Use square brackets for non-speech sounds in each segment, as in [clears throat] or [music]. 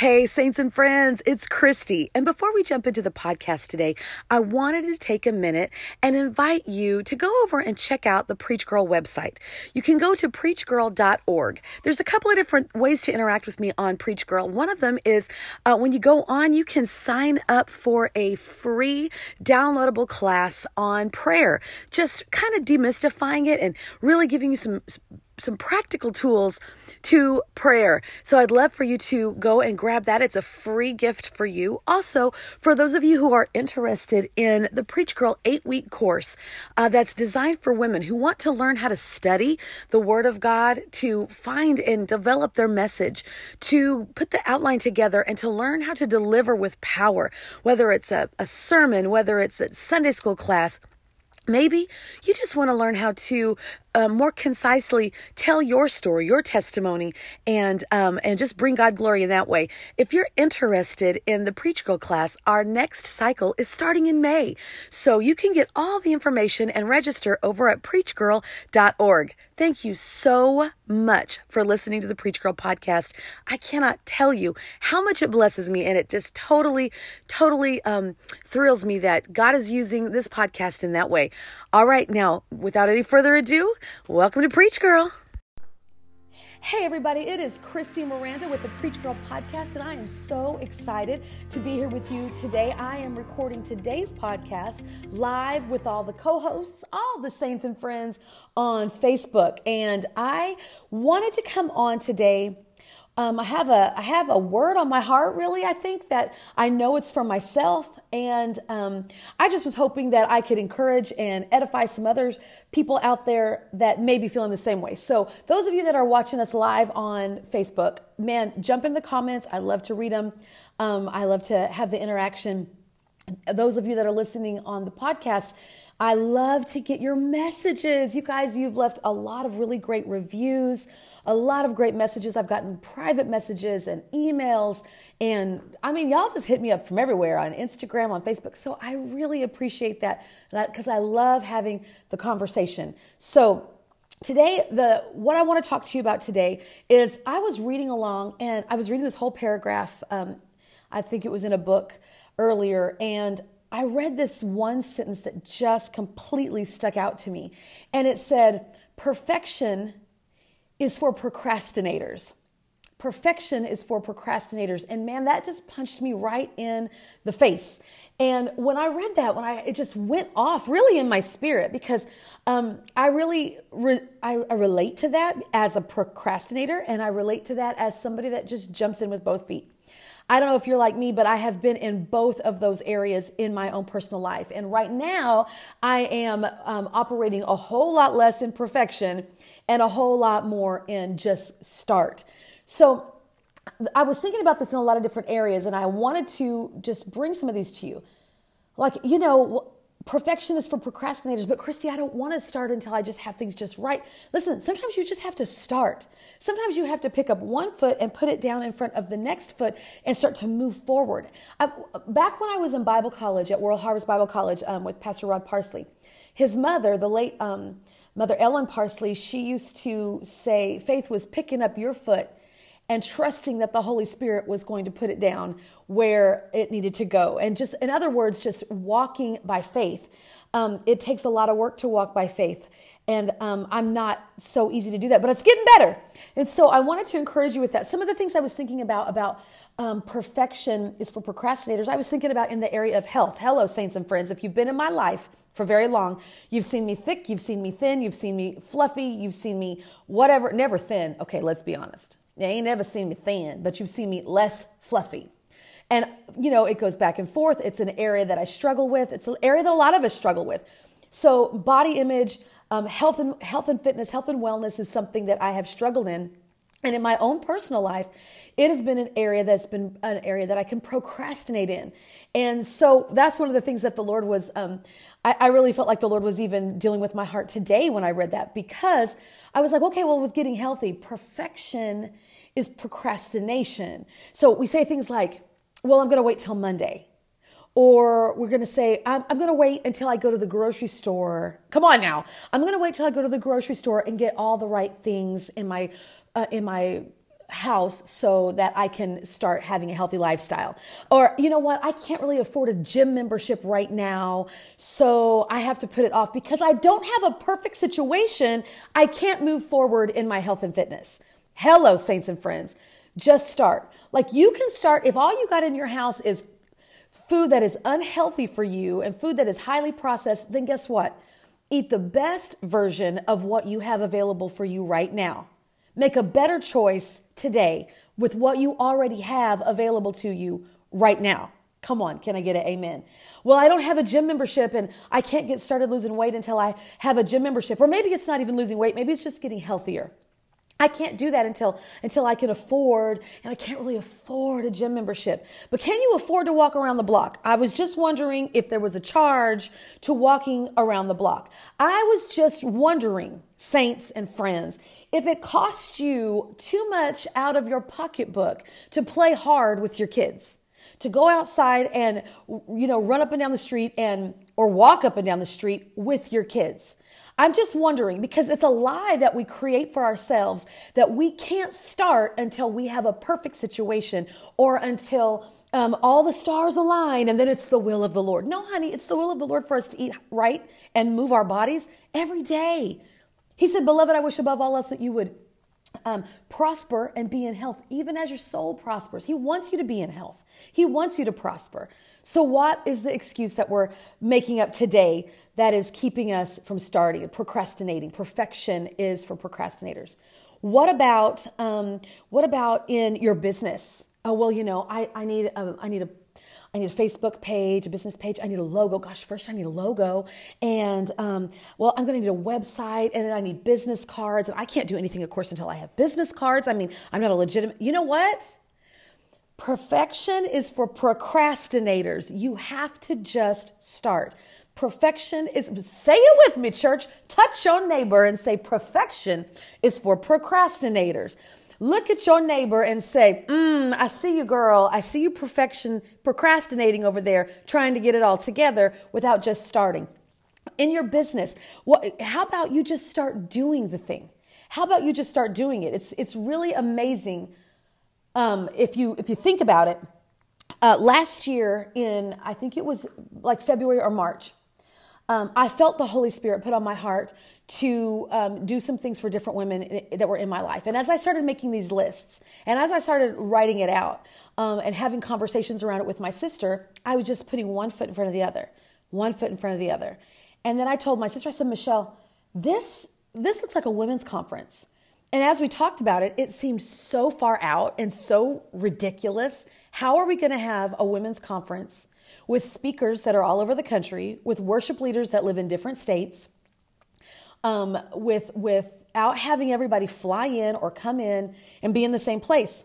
Hey, saints and friends, it's Christy. And before we jump into the podcast today, I wanted to take a minute and invite you to go over and check out the Preach Girl website. You can go to preachgirl.org. There's a couple of different ways to interact with me on Preach Girl. One of them is uh, when you go on, you can sign up for a free downloadable class on prayer, just kind of demystifying it and really giving you some some practical tools to prayer. So I'd love for you to go and grab that. It's a free gift for you. Also, for those of you who are interested in the Preach Girl eight week course uh, that's designed for women who want to learn how to study the Word of God, to find and develop their message, to put the outline together, and to learn how to deliver with power, whether it's a, a sermon, whether it's a Sunday school class Maybe you just want to learn how to uh, more concisely tell your story, your testimony, and um, and just bring God glory in that way. If you're interested in the Preach Girl class, our next cycle is starting in May, so you can get all the information and register over at preachgirl.org. Thank you so much for listening to the Preach Girl podcast. I cannot tell you how much it blesses me, and it just totally, totally um, thrills me that God is using this podcast in that way. All right, now, without any further ado, welcome to Preach Girl. Hey, everybody, it is Christy Miranda with the Preach Girl podcast, and I am so excited to be here with you today. I am recording today's podcast live with all the co hosts, all the saints and friends on Facebook, and I wanted to come on today um, I have a I have a word on my heart. Really, I think that I know it's for myself, and um, I just was hoping that I could encourage and edify some others people out there that may be feeling the same way. So, those of you that are watching us live on Facebook, man, jump in the comments. I love to read them. Um, I love to have the interaction. Those of you that are listening on the podcast, I love to get your messages. You guys, you've left a lot of really great reviews, a lot of great messages. I've gotten private messages and emails. And I mean, y'all just hit me up from everywhere on Instagram, on Facebook. So I really appreciate that because I love having the conversation. So today the what i want to talk to you about today is i was reading along and i was reading this whole paragraph um, i think it was in a book earlier and I read this one sentence that just completely stuck out to me. And it said, Perfection is for procrastinators. Perfection is for procrastinators. And man, that just punched me right in the face. And when I read that, when I it just went off really in my spirit because um, I really re, I, I relate to that as a procrastinator, and I relate to that as somebody that just jumps in with both feet. I don't know if you're like me, but I have been in both of those areas in my own personal life. And right now, I am um, operating a whole lot less in perfection and a whole lot more in just start. So I was thinking about this in a lot of different areas, and I wanted to just bring some of these to you. Like, you know, perfection is for procrastinators, but Christy, I don't want to start until I just have things just right. Listen, sometimes you just have to start. Sometimes you have to pick up one foot and put it down in front of the next foot and start to move forward. I, back when I was in Bible college at World Harvest Bible College um, with Pastor Rod Parsley, his mother, the late um, Mother Ellen Parsley, she used to say, Faith was picking up your foot and trusting that the Holy Spirit was going to put it down where it needed to go. And just, in other words, just walking by faith. Um, it takes a lot of work to walk by faith. And um, I'm not so easy to do that, but it's getting better. And so I wanted to encourage you with that. Some of the things I was thinking about, about um, perfection is for procrastinators, I was thinking about in the area of health. Hello, saints and friends. If you've been in my life, for very long. You've seen me thick, you've seen me thin, you've seen me fluffy, you've seen me whatever, never thin. Okay, let's be honest. You ain't never seen me thin, but you've seen me less fluffy. And, you know, it goes back and forth. It's an area that I struggle with. It's an area that a lot of us struggle with. So, body image, um, health, and, health and fitness, health and wellness is something that I have struggled in. And in my own personal life, it has been an area that's been an area that I can procrastinate in. And so that's one of the things that the Lord was, um, I, I really felt like the Lord was even dealing with my heart today when I read that because I was like, okay, well, with getting healthy, perfection is procrastination. So we say things like, well, I'm going to wait till Monday. Or we're going to say, I'm, I'm going to wait until I go to the grocery store. Come on now. I'm going to wait till I go to the grocery store and get all the right things in my, uh, in my house so that I can start having a healthy lifestyle. Or, you know what, I can't really afford a gym membership right now, so I have to put it off because I don't have a perfect situation. I can't move forward in my health and fitness. Hello, saints and friends. Just start. Like you can start if all you got in your house is food that is unhealthy for you and food that is highly processed, then guess what? Eat the best version of what you have available for you right now. Make a better choice today with what you already have available to you right now. Come on, can I get an amen? Well, I don't have a gym membership and I can't get started losing weight until I have a gym membership. Or maybe it's not even losing weight, maybe it's just getting healthier. I can't do that until until I can afford and I can't really afford a gym membership. But can you afford to walk around the block? I was just wondering if there was a charge to walking around the block. I was just wondering, saints and friends, if it costs you too much out of your pocketbook to play hard with your kids. To go outside and you know run up and down the street and or walk up and down the street with your kids. I'm just wondering because it's a lie that we create for ourselves that we can't start until we have a perfect situation or until um, all the stars align and then it's the will of the Lord. No, honey, it's the will of the Lord for us to eat right and move our bodies every day. He said, Beloved, I wish above all else that you would um, prosper and be in health, even as your soul prospers. He wants you to be in health, He wants you to prosper. So, what is the excuse that we're making up today that is keeping us from starting, procrastinating. Perfection is for procrastinators. What about um, what about in your business? Oh well, you know, I, I need a, I need a I need a Facebook page, a business page. I need a logo. Gosh, first I need a logo, and um, well, I'm going to need a website, and then I need business cards. And I can't do anything, of course, until I have business cards. I mean, I'm not a legitimate. You know what? Perfection is for procrastinators. You have to just start. Perfection is, say it with me, church. Touch your neighbor and say, perfection is for procrastinators. Look at your neighbor and say, mm, I see you, girl. I see you perfection, procrastinating over there, trying to get it all together without just starting. In your business, what, how about you just start doing the thing? How about you just start doing it? It's, it's really amazing um, if, you, if you think about it. Uh, last year, in I think it was like February or March, um, I felt the Holy Spirit put on my heart to um, do some things for different women that were in my life. And as I started making these lists, and as I started writing it out um, and having conversations around it with my sister, I was just putting one foot in front of the other, one foot in front of the other. And then I told my sister, I said, Michelle, this this looks like a women's conference. And as we talked about it, it seemed so far out and so ridiculous. How are we going to have a women's conference with speakers that are all over the country, with worship leaders that live in different states, um, with without having everybody fly in or come in and be in the same place.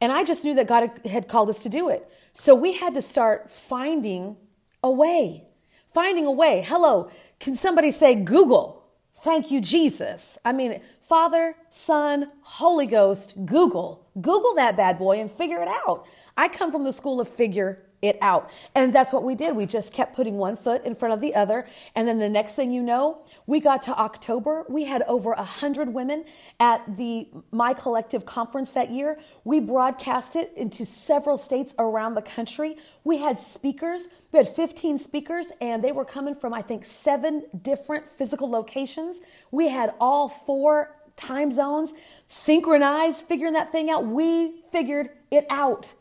And I just knew that God had called us to do it. So we had to start finding a way. Finding a way. Hello, can somebody say Google? Thank you, Jesus. I mean, Father, Son, Holy Ghost, Google. Google that bad boy and figure it out. I come from the school of figure it out. And that's what we did. We just kept putting one foot in front of the other. And then the next thing you know, we got to October. We had over a hundred women at the My Collective conference that year. We broadcast it into several states around the country. We had speakers. We had 15 speakers and they were coming from, I think, seven different physical locations. We had all four time zones synchronized, figuring that thing out. We figured it out.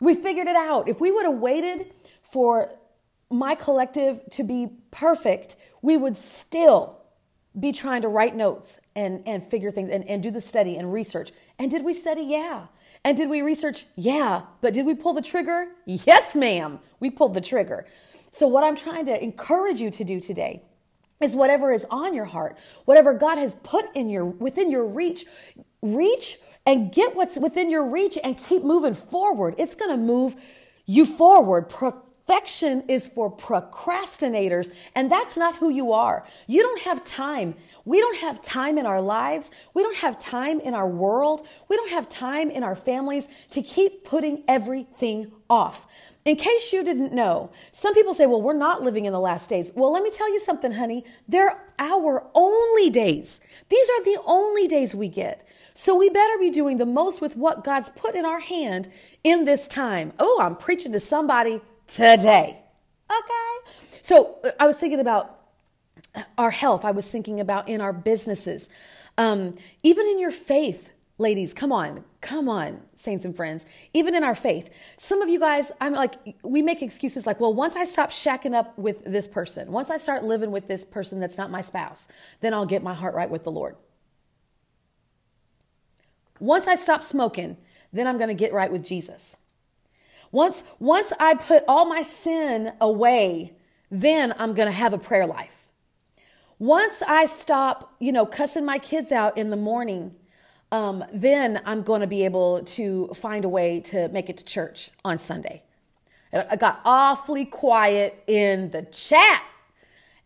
We figured it out. If we would have waited for my collective to be perfect, we would still be trying to write notes and, and figure things and, and do the study and research. And did we study? Yeah. And did we research? Yeah. But did we pull the trigger? Yes, ma'am. We pulled the trigger. So, what I'm trying to encourage you to do today is whatever is on your heart, whatever God has put in your within your reach, reach and get what's within your reach and keep moving forward. It's going to move you forward. Perfection is for procrastinators, and that's not who you are. You don't have time. We don't have time in our lives. We don't have time in our world. We don't have time in our families to keep putting everything off. In case you didn't know, some people say, well, we're not living in the last days. Well, let me tell you something, honey. They're our only days. These are the only days we get. So we better be doing the most with what God's put in our hand in this time. Oh, I'm preaching to somebody today. Okay. So I was thinking about our health. I was thinking about in our businesses. Um, even in your faith, ladies, come on, come on, saints and friends. Even in our faith, some of you guys, I'm like, we make excuses like, well, once I stop shacking up with this person, once I start living with this person that's not my spouse, then I'll get my heart right with the Lord. Once I stop smoking, then I'm going to get right with Jesus. Once, once I put all my sin away, then I'm going to have a prayer life. Once I stop, you know, cussing my kids out in the morning, um, then I'm going to be able to find a way to make it to church on Sunday. I got awfully quiet in the chat.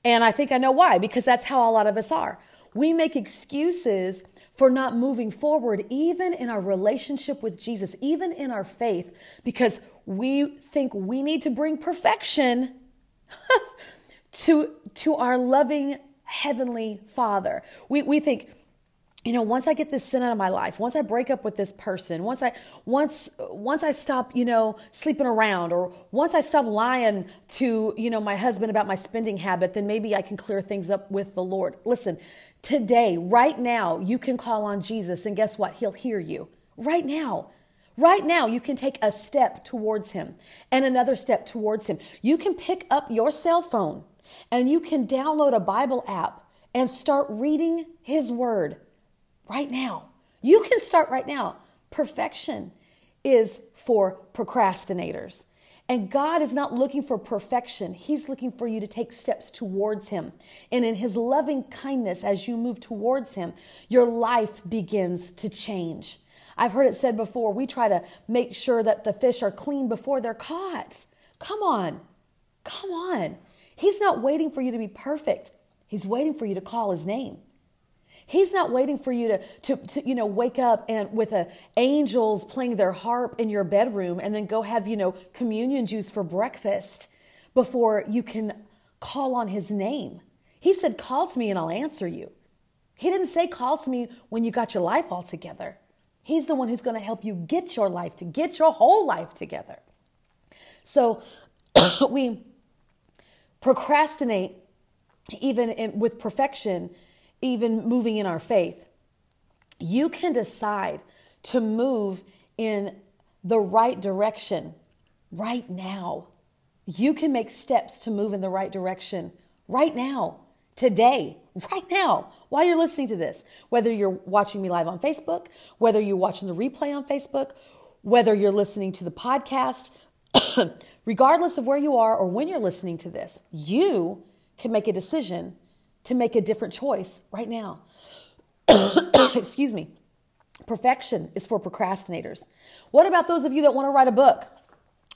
And I think I know why, because that's how a lot of us are. We make excuses for not moving forward, even in our relationship with Jesus, even in our faith, because we think we need to bring perfection [laughs] to, to our loving Heavenly Father. We, we think, you know once i get this sin out of my life once i break up with this person once i once once i stop you know sleeping around or once i stop lying to you know my husband about my spending habit then maybe i can clear things up with the lord. Listen today right now you can call on jesus and guess what? He'll hear you. Right now. Right now, you can take a step towards Him and another step towards Him. You can pick up your cell phone and you can download a Bible app and start reading His Word right now. You can start right now. Perfection is for procrastinators. And God is not looking for perfection. He's looking for you to take steps towards Him. And in His loving kindness, as you move towards Him, your life begins to change. I've heard it said before we try to make sure that the fish are clean before they're caught. Come on. Come on. He's not waiting for you to be perfect, He's waiting for you to call His name. He's not waiting for you to, to, to, you know, wake up and with a, angels playing their harp in your bedroom and then go have, you know, communion juice for breakfast before you can call on his name. He said, Call to me and I'll answer you. He didn't say, Call to me when you got your life all together. He's the one who's going to help you get your life to get your whole life together. So [coughs] we procrastinate even in, with perfection even moving in our faith. You can decide to move in the right direction right now. You can make steps to move in the right direction right now, today, right now, while you're listening to this. Whether you're watching me live on Facebook, whether you're watching the replay on Facebook, whether you're listening to the podcast, [coughs] regardless of where you are or when you're listening to this, you can make a decision to make a different choice right now. [coughs] Excuse me. Perfection is for procrastinators. What about those of you that want to write a book?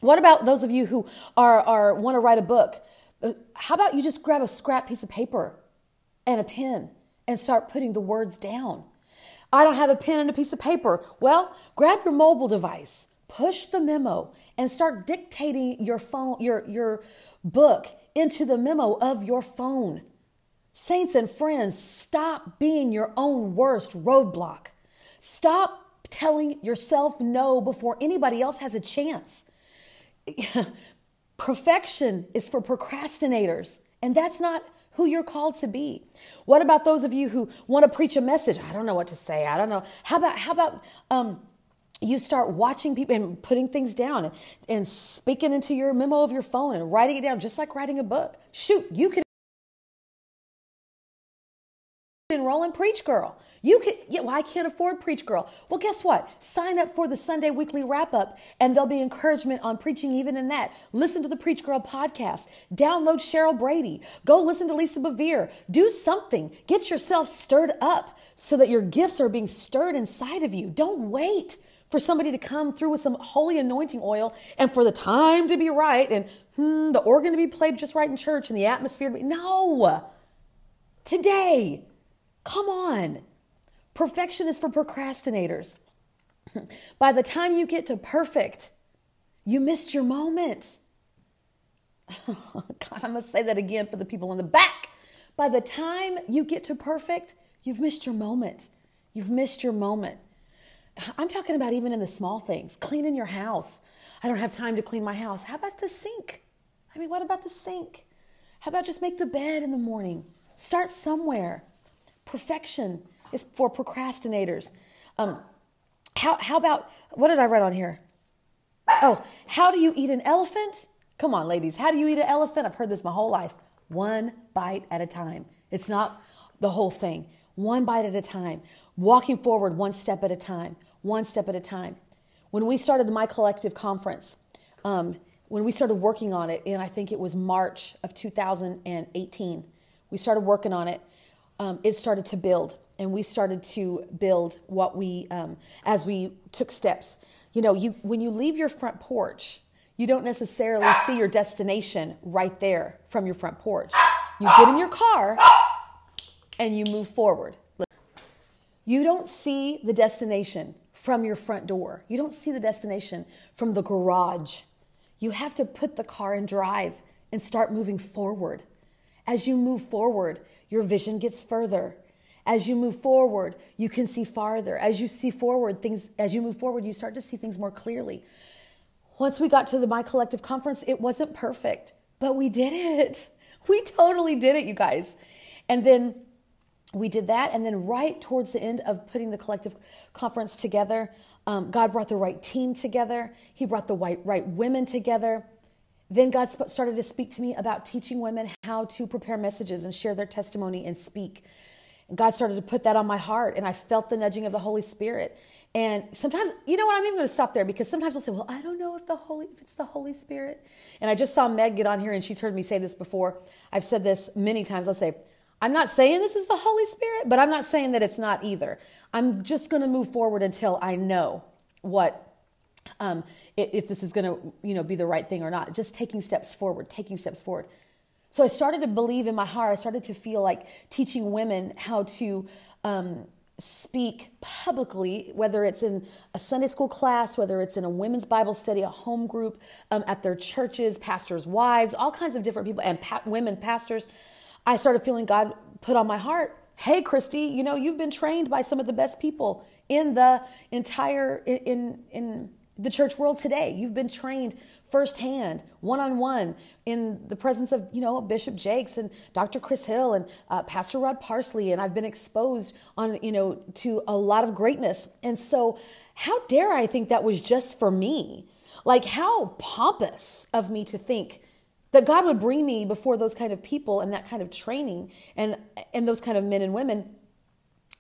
What about those of you who are, are want to write a book? Uh, how about you just grab a scrap piece of paper and a pen and start putting the words down? I don't have a pen and a piece of paper. Well, grab your mobile device, push the memo, and start dictating your phone, your, your book into the memo of your phone. Saints and friends, stop being your own worst roadblock. Stop telling yourself no before anybody else has a chance. [laughs] Perfection is for procrastinators, and that's not who you're called to be. What about those of you who want to preach a message? I don't know what to say. I don't know. How about how about um, you start watching people and putting things down and, and speaking into your memo of your phone and writing it down, just like writing a book. Shoot, you can enroll in Preach Girl. You can, yeah, well, I can't afford Preach Girl. Well, guess what? Sign up for the Sunday weekly wrap up, and there'll be encouragement on preaching even in that. Listen to the Preach Girl podcast. Download Sheryl Brady. Go listen to Lisa Bevere. Do something. Get yourself stirred up so that your gifts are being stirred inside of you. Don't wait for somebody to come through with some holy anointing oil and for the time to be right and hmm, the organ to be played just right in church and the atmosphere to be. No. Today. Come on. Perfection is for procrastinators. [laughs] By the time you get to perfect, you missed your moment. [laughs] God, I must say that again for the people in the back. By the time you get to perfect, you've missed your moment. You've missed your moment. [sighs] I'm talking about even in the small things, cleaning your house. I don't have time to clean my house. How about the sink? I mean, what about the sink? How about just make the bed in the morning? Start somewhere. Perfection is for procrastinators. Um, how, how about, what did I write on here? Oh, how do you eat an elephant? Come on, ladies. How do you eat an elephant? I've heard this my whole life. One bite at a time. It's not the whole thing. One bite at a time. Walking forward one step at a time. One step at a time. When we started the My Collective conference, um, when we started working on it, and I think it was March of 2018, we started working on it. Um, it started to build, and we started to build what we, um, as we took steps. You know, you when you leave your front porch, you don't necessarily see your destination right there from your front porch. You get in your car and you move forward. You don't see the destination from your front door. You don't see the destination from the garage. You have to put the car in drive and start moving forward. As you move forward, your vision gets further. As you move forward, you can see farther. As you see forward, things as you move forward, you start to see things more clearly. Once we got to the My Collective conference, it wasn't perfect, but we did it. [laughs] We totally did it, you guys. And then we did that. And then, right towards the end of putting the collective conference together, um, God brought the right team together. He brought the right, right women together. Then God sp- started to speak to me about teaching women how to prepare messages and share their testimony and speak. And God started to put that on my heart, and I felt the nudging of the Holy Spirit. And sometimes, you know what, I'm even going to stop there because sometimes I'll say, well, I don't know if the Holy, if it's the Holy Spirit. And I just saw Meg get on here and she's heard me say this before. I've said this many times. I'll say, I'm not saying this is the Holy Spirit, but I'm not saying that it's not either. I'm just going to move forward until I know what um, if this is going to you know be the right thing or not. Just taking steps forward, taking steps forward. So I started to believe in my heart. I started to feel like teaching women how to um, speak publicly, whether it's in a Sunday school class, whether it's in a women's Bible study, a home group, um, at their churches, pastors' wives, all kinds of different people, and pa- women pastors. I started feeling God put on my heart, hey, Christy, you know, you've been trained by some of the best people in the entire, in, in, in the church world today. You've been trained firsthand, one on one, in the presence of, you know, Bishop Jakes and Dr. Chris Hill and uh, Pastor Rod Parsley. And I've been exposed on, you know, to a lot of greatness. And so, how dare I think that was just for me? Like, how pompous of me to think that God would bring me before those kind of people and that kind of training and, and those kind of men and women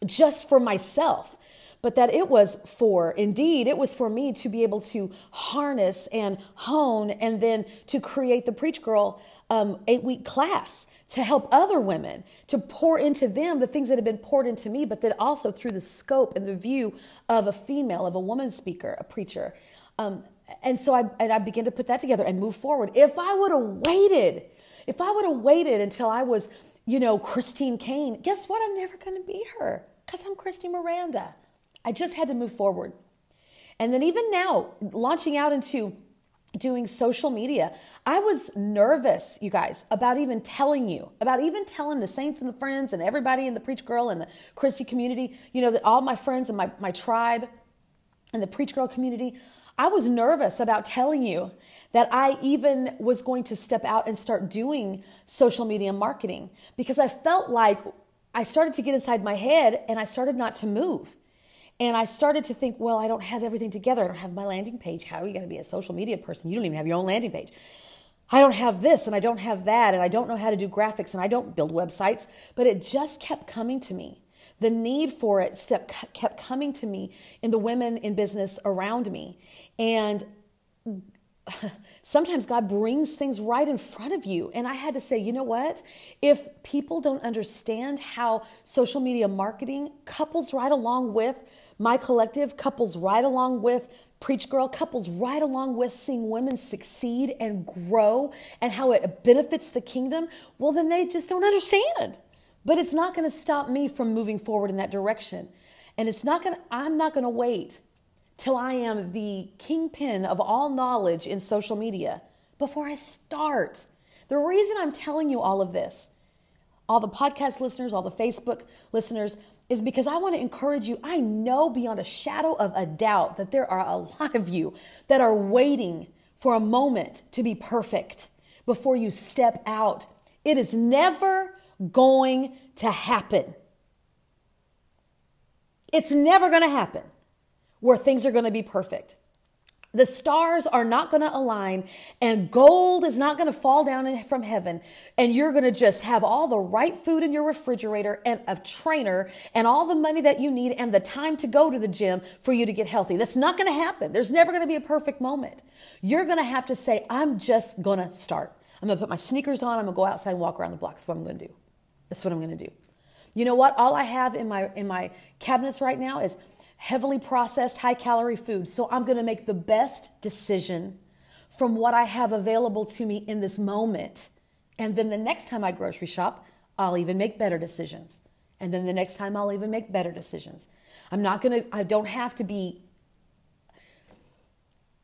just for myself but that it was for, indeed, it was for me to be able to harness and hone and then to create the Preach Girl um, eight week class to help other women, to pour into them the things that have been poured into me, but then also through the scope and the view of a female, of a woman speaker, a preacher. Um, and so I, and I began to put that together and move forward. If I would have waited, if I would have waited until I was, you know, Christine Caine, guess what? I'm never going to be her because I'm Christy Miranda. I just had to move forward. And then even now, launching out into doing social media, I was nervous, you guys, about even telling you, about even telling the saints and the friends and everybody in the Preach Girl and the Christy community, you know, that all my friends and my, my tribe and the Preach Girl community, I was nervous about telling you that I even was going to step out and start doing social media marketing because I felt like I started to get inside my head and I started not to move. And I started to think, well, I don't have everything together. I don't have my landing page. How are you going to be a social media person? You don't even have your own landing page. I don't have this and I don't have that and I don't know how to do graphics and I don't build websites. But it just kept coming to me. The need for it kept coming to me in the women in business around me. And [sighs] sometimes God brings things right in front of you. And I had to say, you know what? If people don't understand how social media marketing couples right along with my collective, couples right along with Preach Girl, couples right along with seeing women succeed and grow and how it benefits the kingdom, well, then they just don't understand. But it's not going to stop me from moving forward in that direction. And it's not going to, I'm not going to wait till I am the kingpin of all knowledge in social media before I start. The reason I'm telling you all of this, all the podcast listeners, all the Facebook listeners, is because I want to encourage you. I know beyond a shadow of a doubt that there are a lot of you that are waiting for a moment to be perfect before you step out. It is never going to happen. It's never going to happen where things are going to be perfect. The stars are not going to align and gold is not going to fall down from heaven and you're going to just have all the right food in your refrigerator and a trainer and all the money that you need and the time to go to the gym for you to get healthy. That's not going to happen. There's never going to be a perfect moment. You're going to have to say, I'm just going to start. I'm going to put my sneakers on. I'm going to go outside and walk around the block. That's what I'm going to do. That's what I'm going to do. You know what? All I have in my in my cabinets right now is heavily processed, high calorie food. So I'm going to make the best decision from what I have available to me in this moment. And then the next time I grocery shop, I'll even make better decisions. And then the next time I'll even make better decisions. I'm not going to, I don't have to be.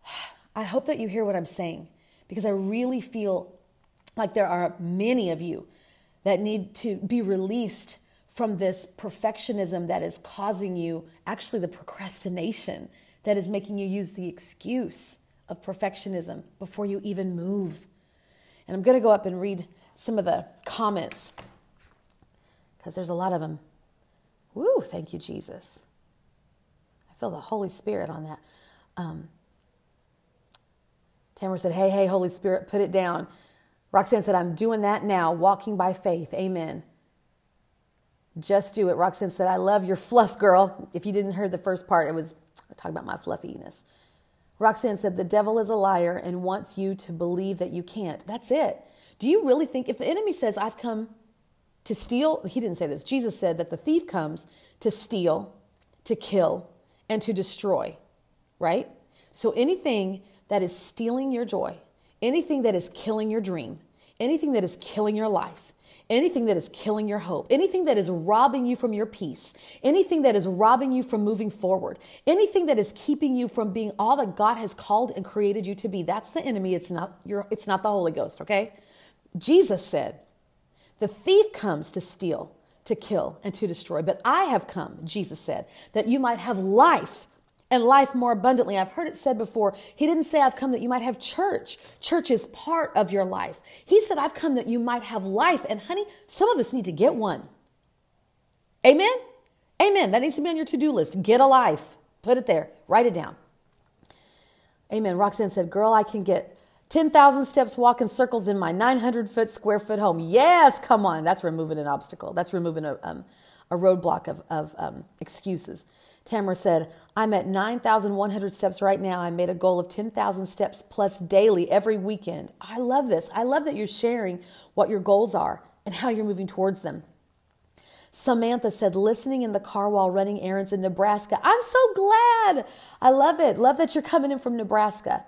[sighs] I hope that you hear what I'm saying because I really feel like there are many of you that need to be released from this perfectionism that is causing you actually the procrastination that is making you use the excuse of perfectionism before you even move. And I'm going to go up and read some of the comments because there's a lot of them. Woo, thank you, Jesus. I feel the Holy Spirit on that. Um, Tamara said, Hey, hey, Holy Spirit, put it down. Roxanne said, I'm doing that now, walking by faith. Amen. Just do it. Roxanne said, I love your fluff, girl. If you didn't hear the first part, it was talking about my fluffiness. Roxanne said, The devil is a liar and wants you to believe that you can't. That's it. Do you really think if the enemy says, I've come to steal, he didn't say this. Jesus said that the thief comes to steal, to kill, and to destroy, right? So anything that is stealing your joy, anything that is killing your dream, anything that is killing your life, anything that is killing your hope, anything that is robbing you from your peace, anything that is robbing you from moving forward, anything that is keeping you from being all that God has called and created you to be, that's the enemy. It's not your it's not the Holy Ghost, okay? Jesus said, "The thief comes to steal, to kill, and to destroy, but I have come," Jesus said, "that you might have life and life more abundantly. I've heard it said before. He didn't say, I've come that you might have church. Church is part of your life. He said, I've come that you might have life. And honey, some of us need to get one. Amen? Amen. That needs to be on your to do list. Get a life. Put it there. Write it down. Amen. Roxanne said, Girl, I can get 10,000 steps walking circles in my 900 foot square foot home. Yes, come on. That's removing an obstacle. That's removing a, um, a roadblock of, of um, excuses. Tamara said, I'm at 9,100 steps right now. I made a goal of 10,000 steps plus daily every weekend. I love this. I love that you're sharing what your goals are and how you're moving towards them. Samantha said, listening in the car while running errands in Nebraska. I'm so glad. I love it. Love that you're coming in from Nebraska.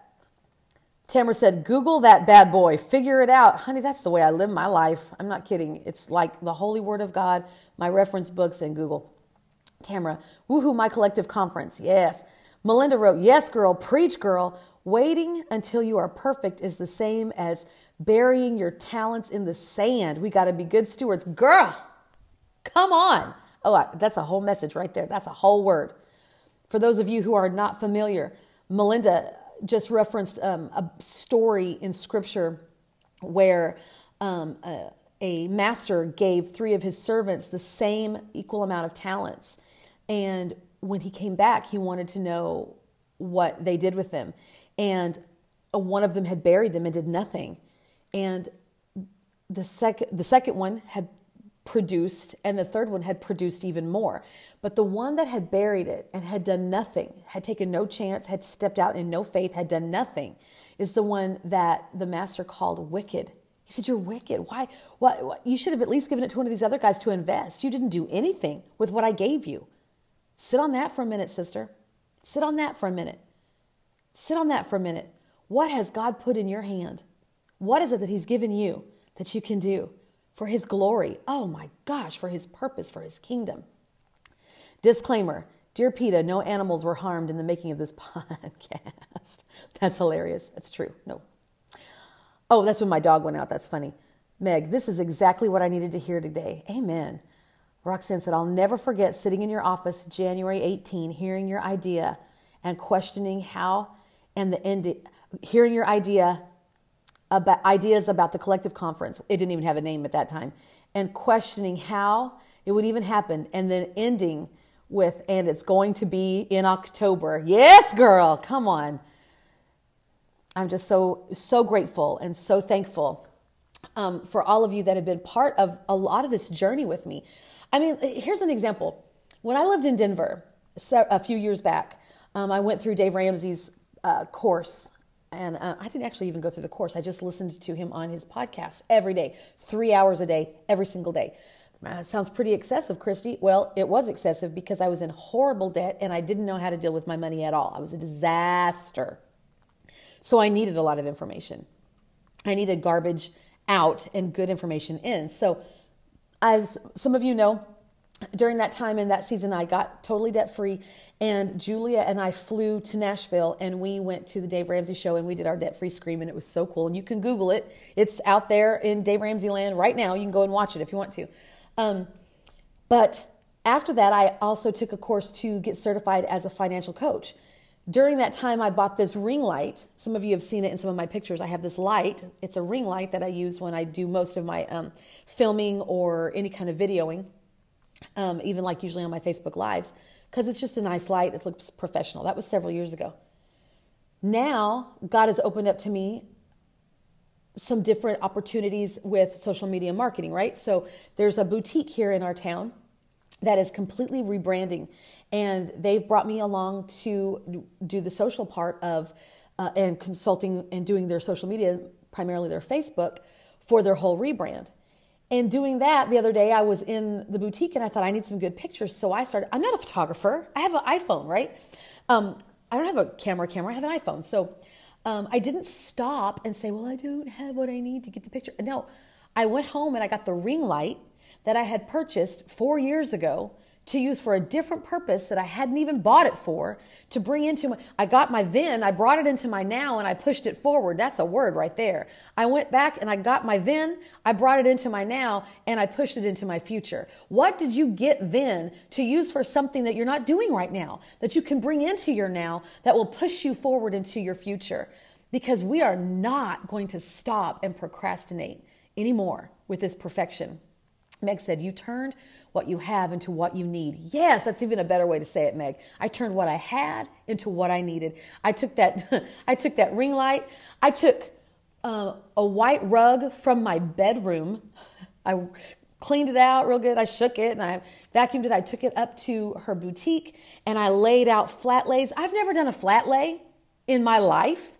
Tamara said, Google that bad boy, figure it out. Honey, that's the way I live my life. I'm not kidding. It's like the Holy Word of God, my reference books, and Google. Tamara, woohoo, my collective conference. Yes. Melinda wrote, Yes, girl, preach, girl. Waiting until you are perfect is the same as burying your talents in the sand. We got to be good stewards. Girl, come on. Oh, that's a whole message right there. That's a whole word. For those of you who are not familiar, Melinda just referenced um, a story in scripture where um, a, a master gave three of his servants the same equal amount of talents. And when he came back, he wanted to know what they did with them. And one of them had buried them and did nothing. And the second the second one had produced and the third one had produced even more. But the one that had buried it and had done nothing, had taken no chance, had stepped out in no faith, had done nothing, is the one that the master called wicked. He said, You're wicked. Why? What, you should have at least given it to one of these other guys to invest. You didn't do anything with what I gave you. Sit on that for a minute, sister. Sit on that for a minute. Sit on that for a minute. What has God put in your hand? What is it that He's given you that you can do for His glory? Oh my gosh, for His purpose, for His kingdom. Disclaimer Dear PETA, no animals were harmed in the making of this [laughs] podcast. That's hilarious. That's true. No. Oh, that's when my dog went out. That's funny. Meg, this is exactly what I needed to hear today. Amen. Roxanne said, I'll never forget sitting in your office January 18, hearing your idea and questioning how and the end, hearing your idea about ideas about the collective conference. It didn't even have a name at that time. And questioning how it would even happen and then ending with, and it's going to be in October. Yes, girl, come on. I'm just so, so grateful and so thankful um, for all of you that have been part of a lot of this journey with me. I mean, here's an example. When I lived in Denver a few years back, um, I went through Dave Ramsey's uh, course. And uh, I didn't actually even go through the course. I just listened to him on his podcast every day, three hours a day, every single day. Uh, sounds pretty excessive, Christy. Well, it was excessive because I was in horrible debt and I didn't know how to deal with my money at all. I was a disaster. So I needed a lot of information. I needed garbage out and good information in. So, as some of you know, during that time in that season, I got totally debt free. And Julia and I flew to Nashville and we went to the Dave Ramsey show and we did our debt free scream. And it was so cool. And you can Google it, it's out there in Dave Ramsey land right now. You can go and watch it if you want to. Um, but after that, I also took a course to get certified as a financial coach. During that time, I bought this ring light. Some of you have seen it in some of my pictures. I have this light. It's a ring light that I use when I do most of my um, filming or any kind of videoing, um, even like usually on my Facebook Lives, because it's just a nice light. It looks professional. That was several years ago. Now, God has opened up to me some different opportunities with social media marketing, right? So there's a boutique here in our town that is completely rebranding, and they've brought me along to do the social part of uh, and consulting and doing their social media, primarily their Facebook, for their whole rebrand. And doing that the other day, I was in the boutique and I thought I need some good pictures. So I started, I'm not a photographer, I have an iPhone, right? Um, I don't have a camera, camera, I have an iPhone. So um, I didn't stop and say, well, I don't have what I need to get the picture. No, I went home and I got the ring light that I had purchased four years ago to use for a different purpose that I hadn't even bought it for to bring into my I got my then I brought it into my now and I pushed it forward. That's a word right there. I went back and I got my then I brought it into my now and I pushed it into my future. What did you get then to use for something that you're not doing right now that you can bring into your now that will push you forward into your future? Because we are not going to stop and procrastinate anymore with this perfection Meg said, You turned what you have into what you need. Yes, that's even a better way to say it, Meg. I turned what I had into what I needed. I took that, [laughs] I took that ring light. I took uh, a white rug from my bedroom. I cleaned it out real good. I shook it and I vacuumed it. I took it up to her boutique and I laid out flat lays. I've never done a flat lay in my life.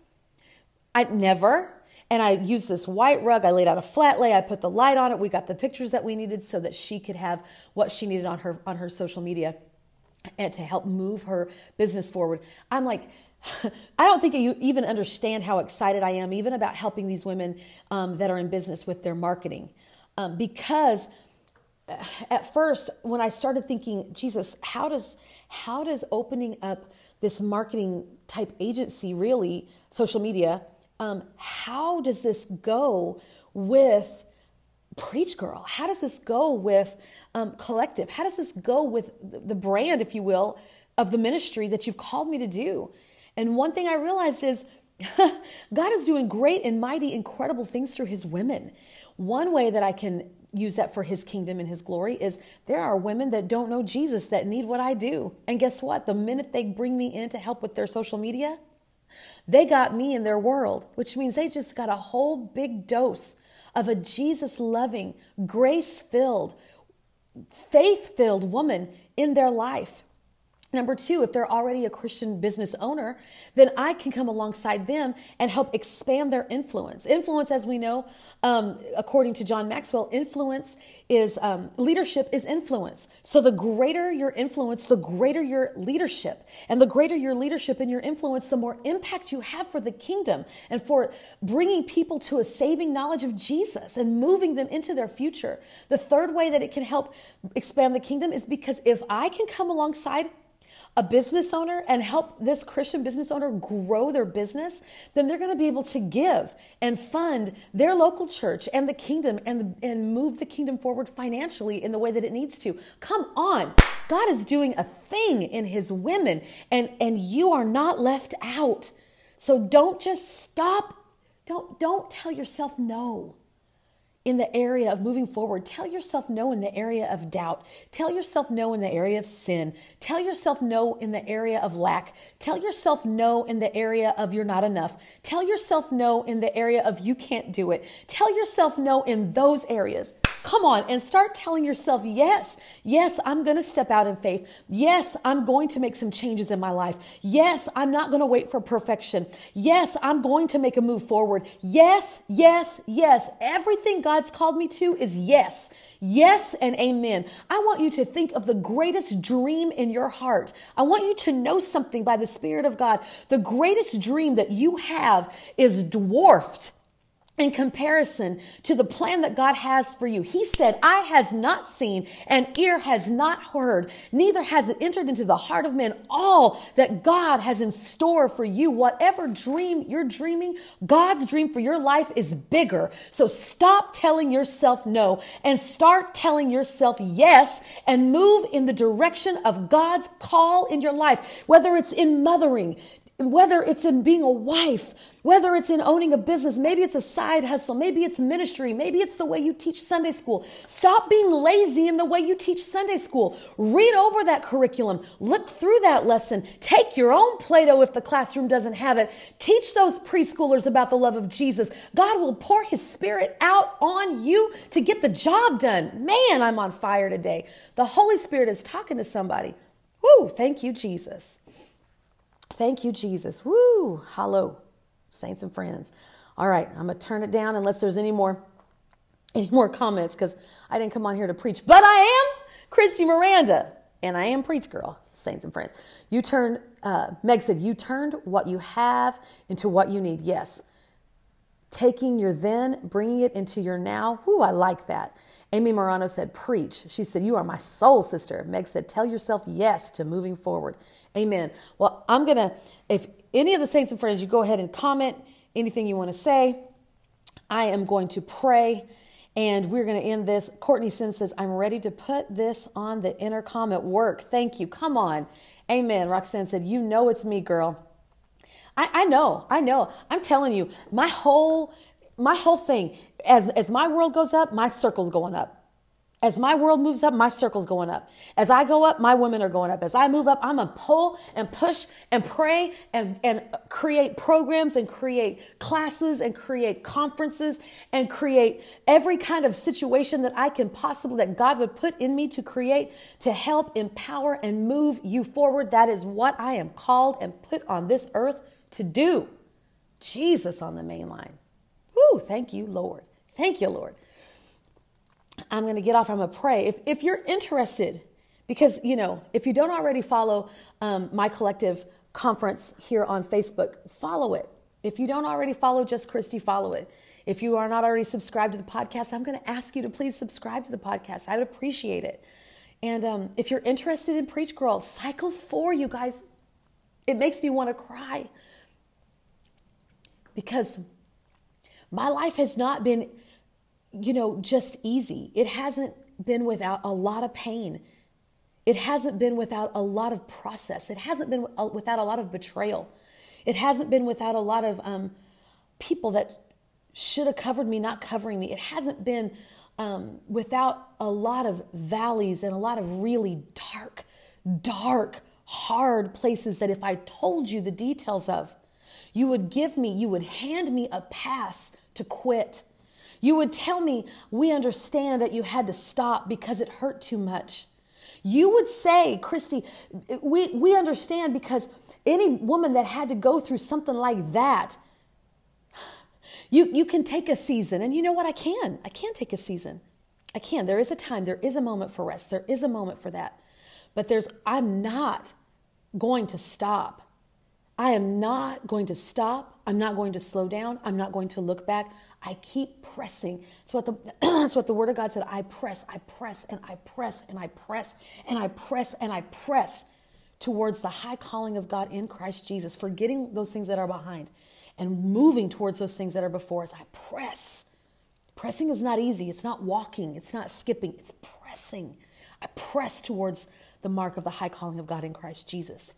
I never. And I used this white rug. I laid out a flat lay. I put the light on it. We got the pictures that we needed so that she could have what she needed on her on her social media and to help move her business forward. I'm like, [sighs] I don't think you even understand how excited I am, even about helping these women um, that are in business with their marketing, um, because uh, at first when I started thinking, Jesus, how does how does opening up this marketing type agency really social media um, how does this go with Preach Girl? How does this go with um, Collective? How does this go with the brand, if you will, of the ministry that you've called me to do? And one thing I realized is [laughs] God is doing great and mighty, incredible things through his women. One way that I can use that for his kingdom and his glory is there are women that don't know Jesus that need what I do. And guess what? The minute they bring me in to help with their social media, they got me in their world, which means they just got a whole big dose of a Jesus loving, grace filled, faith filled woman in their life. Number two, if they're already a Christian business owner, then I can come alongside them and help expand their influence. Influence, as we know, um, according to John Maxwell, influence is um, leadership is influence. So the greater your influence, the greater your leadership. And the greater your leadership and your influence, the more impact you have for the kingdom and for bringing people to a saving knowledge of Jesus and moving them into their future. The third way that it can help expand the kingdom is because if I can come alongside a business owner and help this Christian business owner grow their business, then they're going to be able to give and fund their local church and the kingdom and, and move the kingdom forward financially in the way that it needs to. Come on. God is doing a thing in his women and, and you are not left out. So don't just stop. Don't, don't tell yourself no in the area of moving forward. Tell yourself no in the area of doubt. Tell yourself no in the area of sin. Tell yourself no in the area of lack. Tell yourself no in the area of you're not enough. Tell yourself no in the area of you can't do it. Tell yourself no in those areas. Come on and start telling yourself, yes, yes, I'm going to step out in faith. Yes, I'm going to make some changes in my life. Yes, I'm not going to wait for perfection. Yes, I'm going to make a move forward. Yes, yes, yes. Everything God's called me to is yes. Yes and amen. I want you to think of the greatest dream in your heart. I want you to know something by the Spirit of God. The greatest dream that you have is dwarfed in comparison to the plan that God has for you. He said, Eye has not seen and ear has not heard, neither has it entered into the heart of man all that God has in store for you. Whatever dream you're dreaming, God's dream for your life is bigger. So stop telling yourself no and start telling yourself yes and move in the direction of God's call in your life, whether it's in mothering, whether it's in being a wife, whether it's in owning a business, maybe it's a side hustle, maybe it's ministry, maybe it's the way you teach Sunday school. Stop being lazy in the way you teach Sunday school. Read over that curriculum, look through that lesson, take your own Play Doh if the classroom doesn't have it. Teach those preschoolers about the love of Jesus. God will pour his spirit out on you to get the job done. Man, I'm on fire today. The Holy Spirit is talking to somebody. Woo, thank you, Jesus. Thank you, Jesus. Woo! Hello, saints and friends. All right, I'm gonna turn it down unless there's any more [laughs] any more comments because I didn't come on here to preach, but I am Christy Miranda and I am preach girl, saints and friends. You turned, uh, Meg said, you turned what you have into what you need. Yes. Taking your then, bringing it into your now. Whoo, I like that. Amy Morano said, Preach. She said, You are my soul sister. Meg said, Tell yourself yes to moving forward. Amen. Well, I'm going to, if any of the saints and friends, you go ahead and comment anything you want to say. I am going to pray and we're going to end this. Courtney Sims says, I'm ready to put this on the intercom at work. Thank you. Come on. Amen. Roxanne said, You know it's me, girl. I, I know. I know. I'm telling you, my whole my whole thing, as, as my world goes up, my circle's going up. As my world moves up, my circle's going up. As I go up, my women are going up. As I move up, I'm gonna pull and push and pray and, and create programs and create classes and create conferences and create every kind of situation that I can possibly, that God would put in me to create to help empower and move you forward. That is what I am called and put on this earth to do. Jesus on the main line. Whoo, thank you, Lord. Thank you, Lord. I'm going to get off. I'm going to pray. If, if you're interested, because, you know, if you don't already follow um, my collective conference here on Facebook, follow it. If you don't already follow Just Christy, follow it. If you are not already subscribed to the podcast, I'm going to ask you to please subscribe to the podcast. I would appreciate it. And um, if you're interested in Preach Girl, cycle four, you guys, it makes me want to cry because my life has not been, you know, just easy. It hasn't been without a lot of pain. It hasn't been without a lot of process. It hasn't been without a lot of betrayal. It hasn't been without a lot of um, people that should have covered me not covering me. It hasn't been um, without a lot of valleys and a lot of really dark, dark, hard places that if I told you the details of, you would give me, you would hand me a pass to quit. You would tell me, We understand that you had to stop because it hurt too much. You would say, Christy, we, we understand because any woman that had to go through something like that, you, you can take a season. And you know what? I can. I can take a season. I can. There is a time, there is a moment for rest, there is a moment for that. But there's, I'm not going to stop I am not going to stop. I'm not going to slow down. I'm not going to look back. I keep pressing. That's what the [clears throat] that's what the word of God said. I press, I press, and I press, and I press, and I press, and I press towards the high calling of God in Christ Jesus, forgetting those things that are behind and moving towards those things that are before us. I press. Pressing is not easy. It's not walking, it's not skipping, it's pressing. I press towards the mark of the high calling of God in Christ Jesus.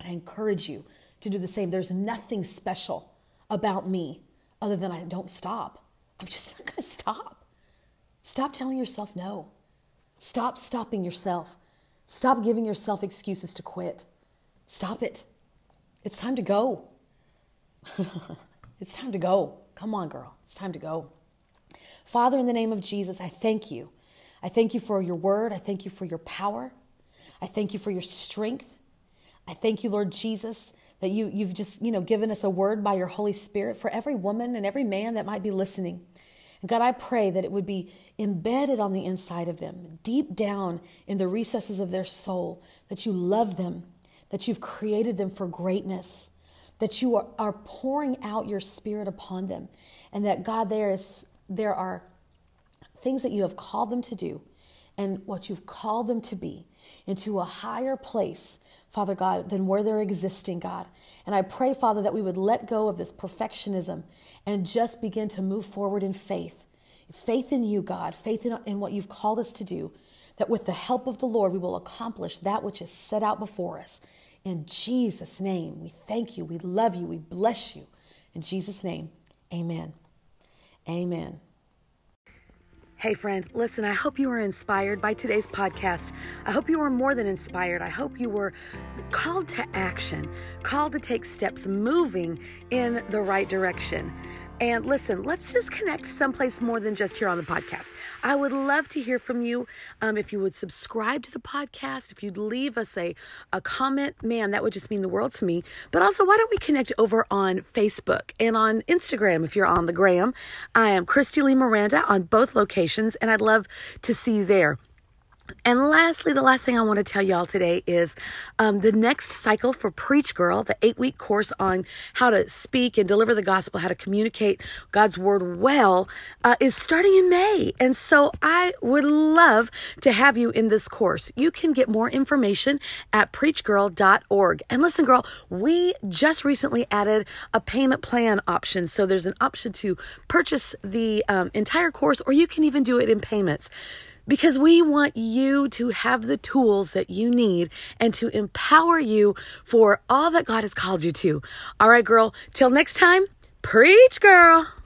I encourage you to do the same. There's nothing special about me other than I don't stop. I'm just [laughs] not going to stop. Stop telling yourself no. Stop stopping yourself. Stop giving yourself excuses to quit. Stop it. It's time to go. [laughs] it's time to go. Come on, girl. It's time to go. Father, in the name of Jesus, I thank you. I thank you for your word. I thank you for your power. I thank you for your strength. I thank you, Lord Jesus, that you, you've just, you know, given us a word by your Holy Spirit for every woman and every man that might be listening. And God, I pray that it would be embedded on the inside of them, deep down in the recesses of their soul, that you love them, that you've created them for greatness, that you are, are pouring out your spirit upon them, and that God, there is there are things that you have called them to do and what you've called them to be into a higher place, Father God, than where they're existing, God. And I pray, Father, that we would let go of this perfectionism and just begin to move forward in faith. Faith in you, God, faith in, in what you've called us to do, that with the help of the Lord, we will accomplish that which is set out before us. In Jesus' name, we thank you, we love you, we bless you. In Jesus' name, amen. Amen. Hey, friends, listen, I hope you were inspired by today's podcast. I hope you were more than inspired. I hope you were called to action, called to take steps moving in the right direction. And listen, let's just connect someplace more than just here on the podcast. I would love to hear from you. Um, if you would subscribe to the podcast, if you'd leave us a, a comment, man, that would just mean the world to me. But also, why don't we connect over on Facebook and on Instagram if you're on the gram? I am Christy Lee Miranda on both locations, and I'd love to see you there. And lastly, the last thing I want to tell y'all today is um, the next cycle for Preach Girl, the eight week course on how to speak and deliver the gospel, how to communicate God's word well, uh, is starting in May. And so I would love to have you in this course. You can get more information at preachgirl.org. And listen, girl, we just recently added a payment plan option. So there's an option to purchase the um, entire course, or you can even do it in payments because we want you to have the tools that you need and to empower you for all that God has called you to. All right, girl, till next time, preach, girl.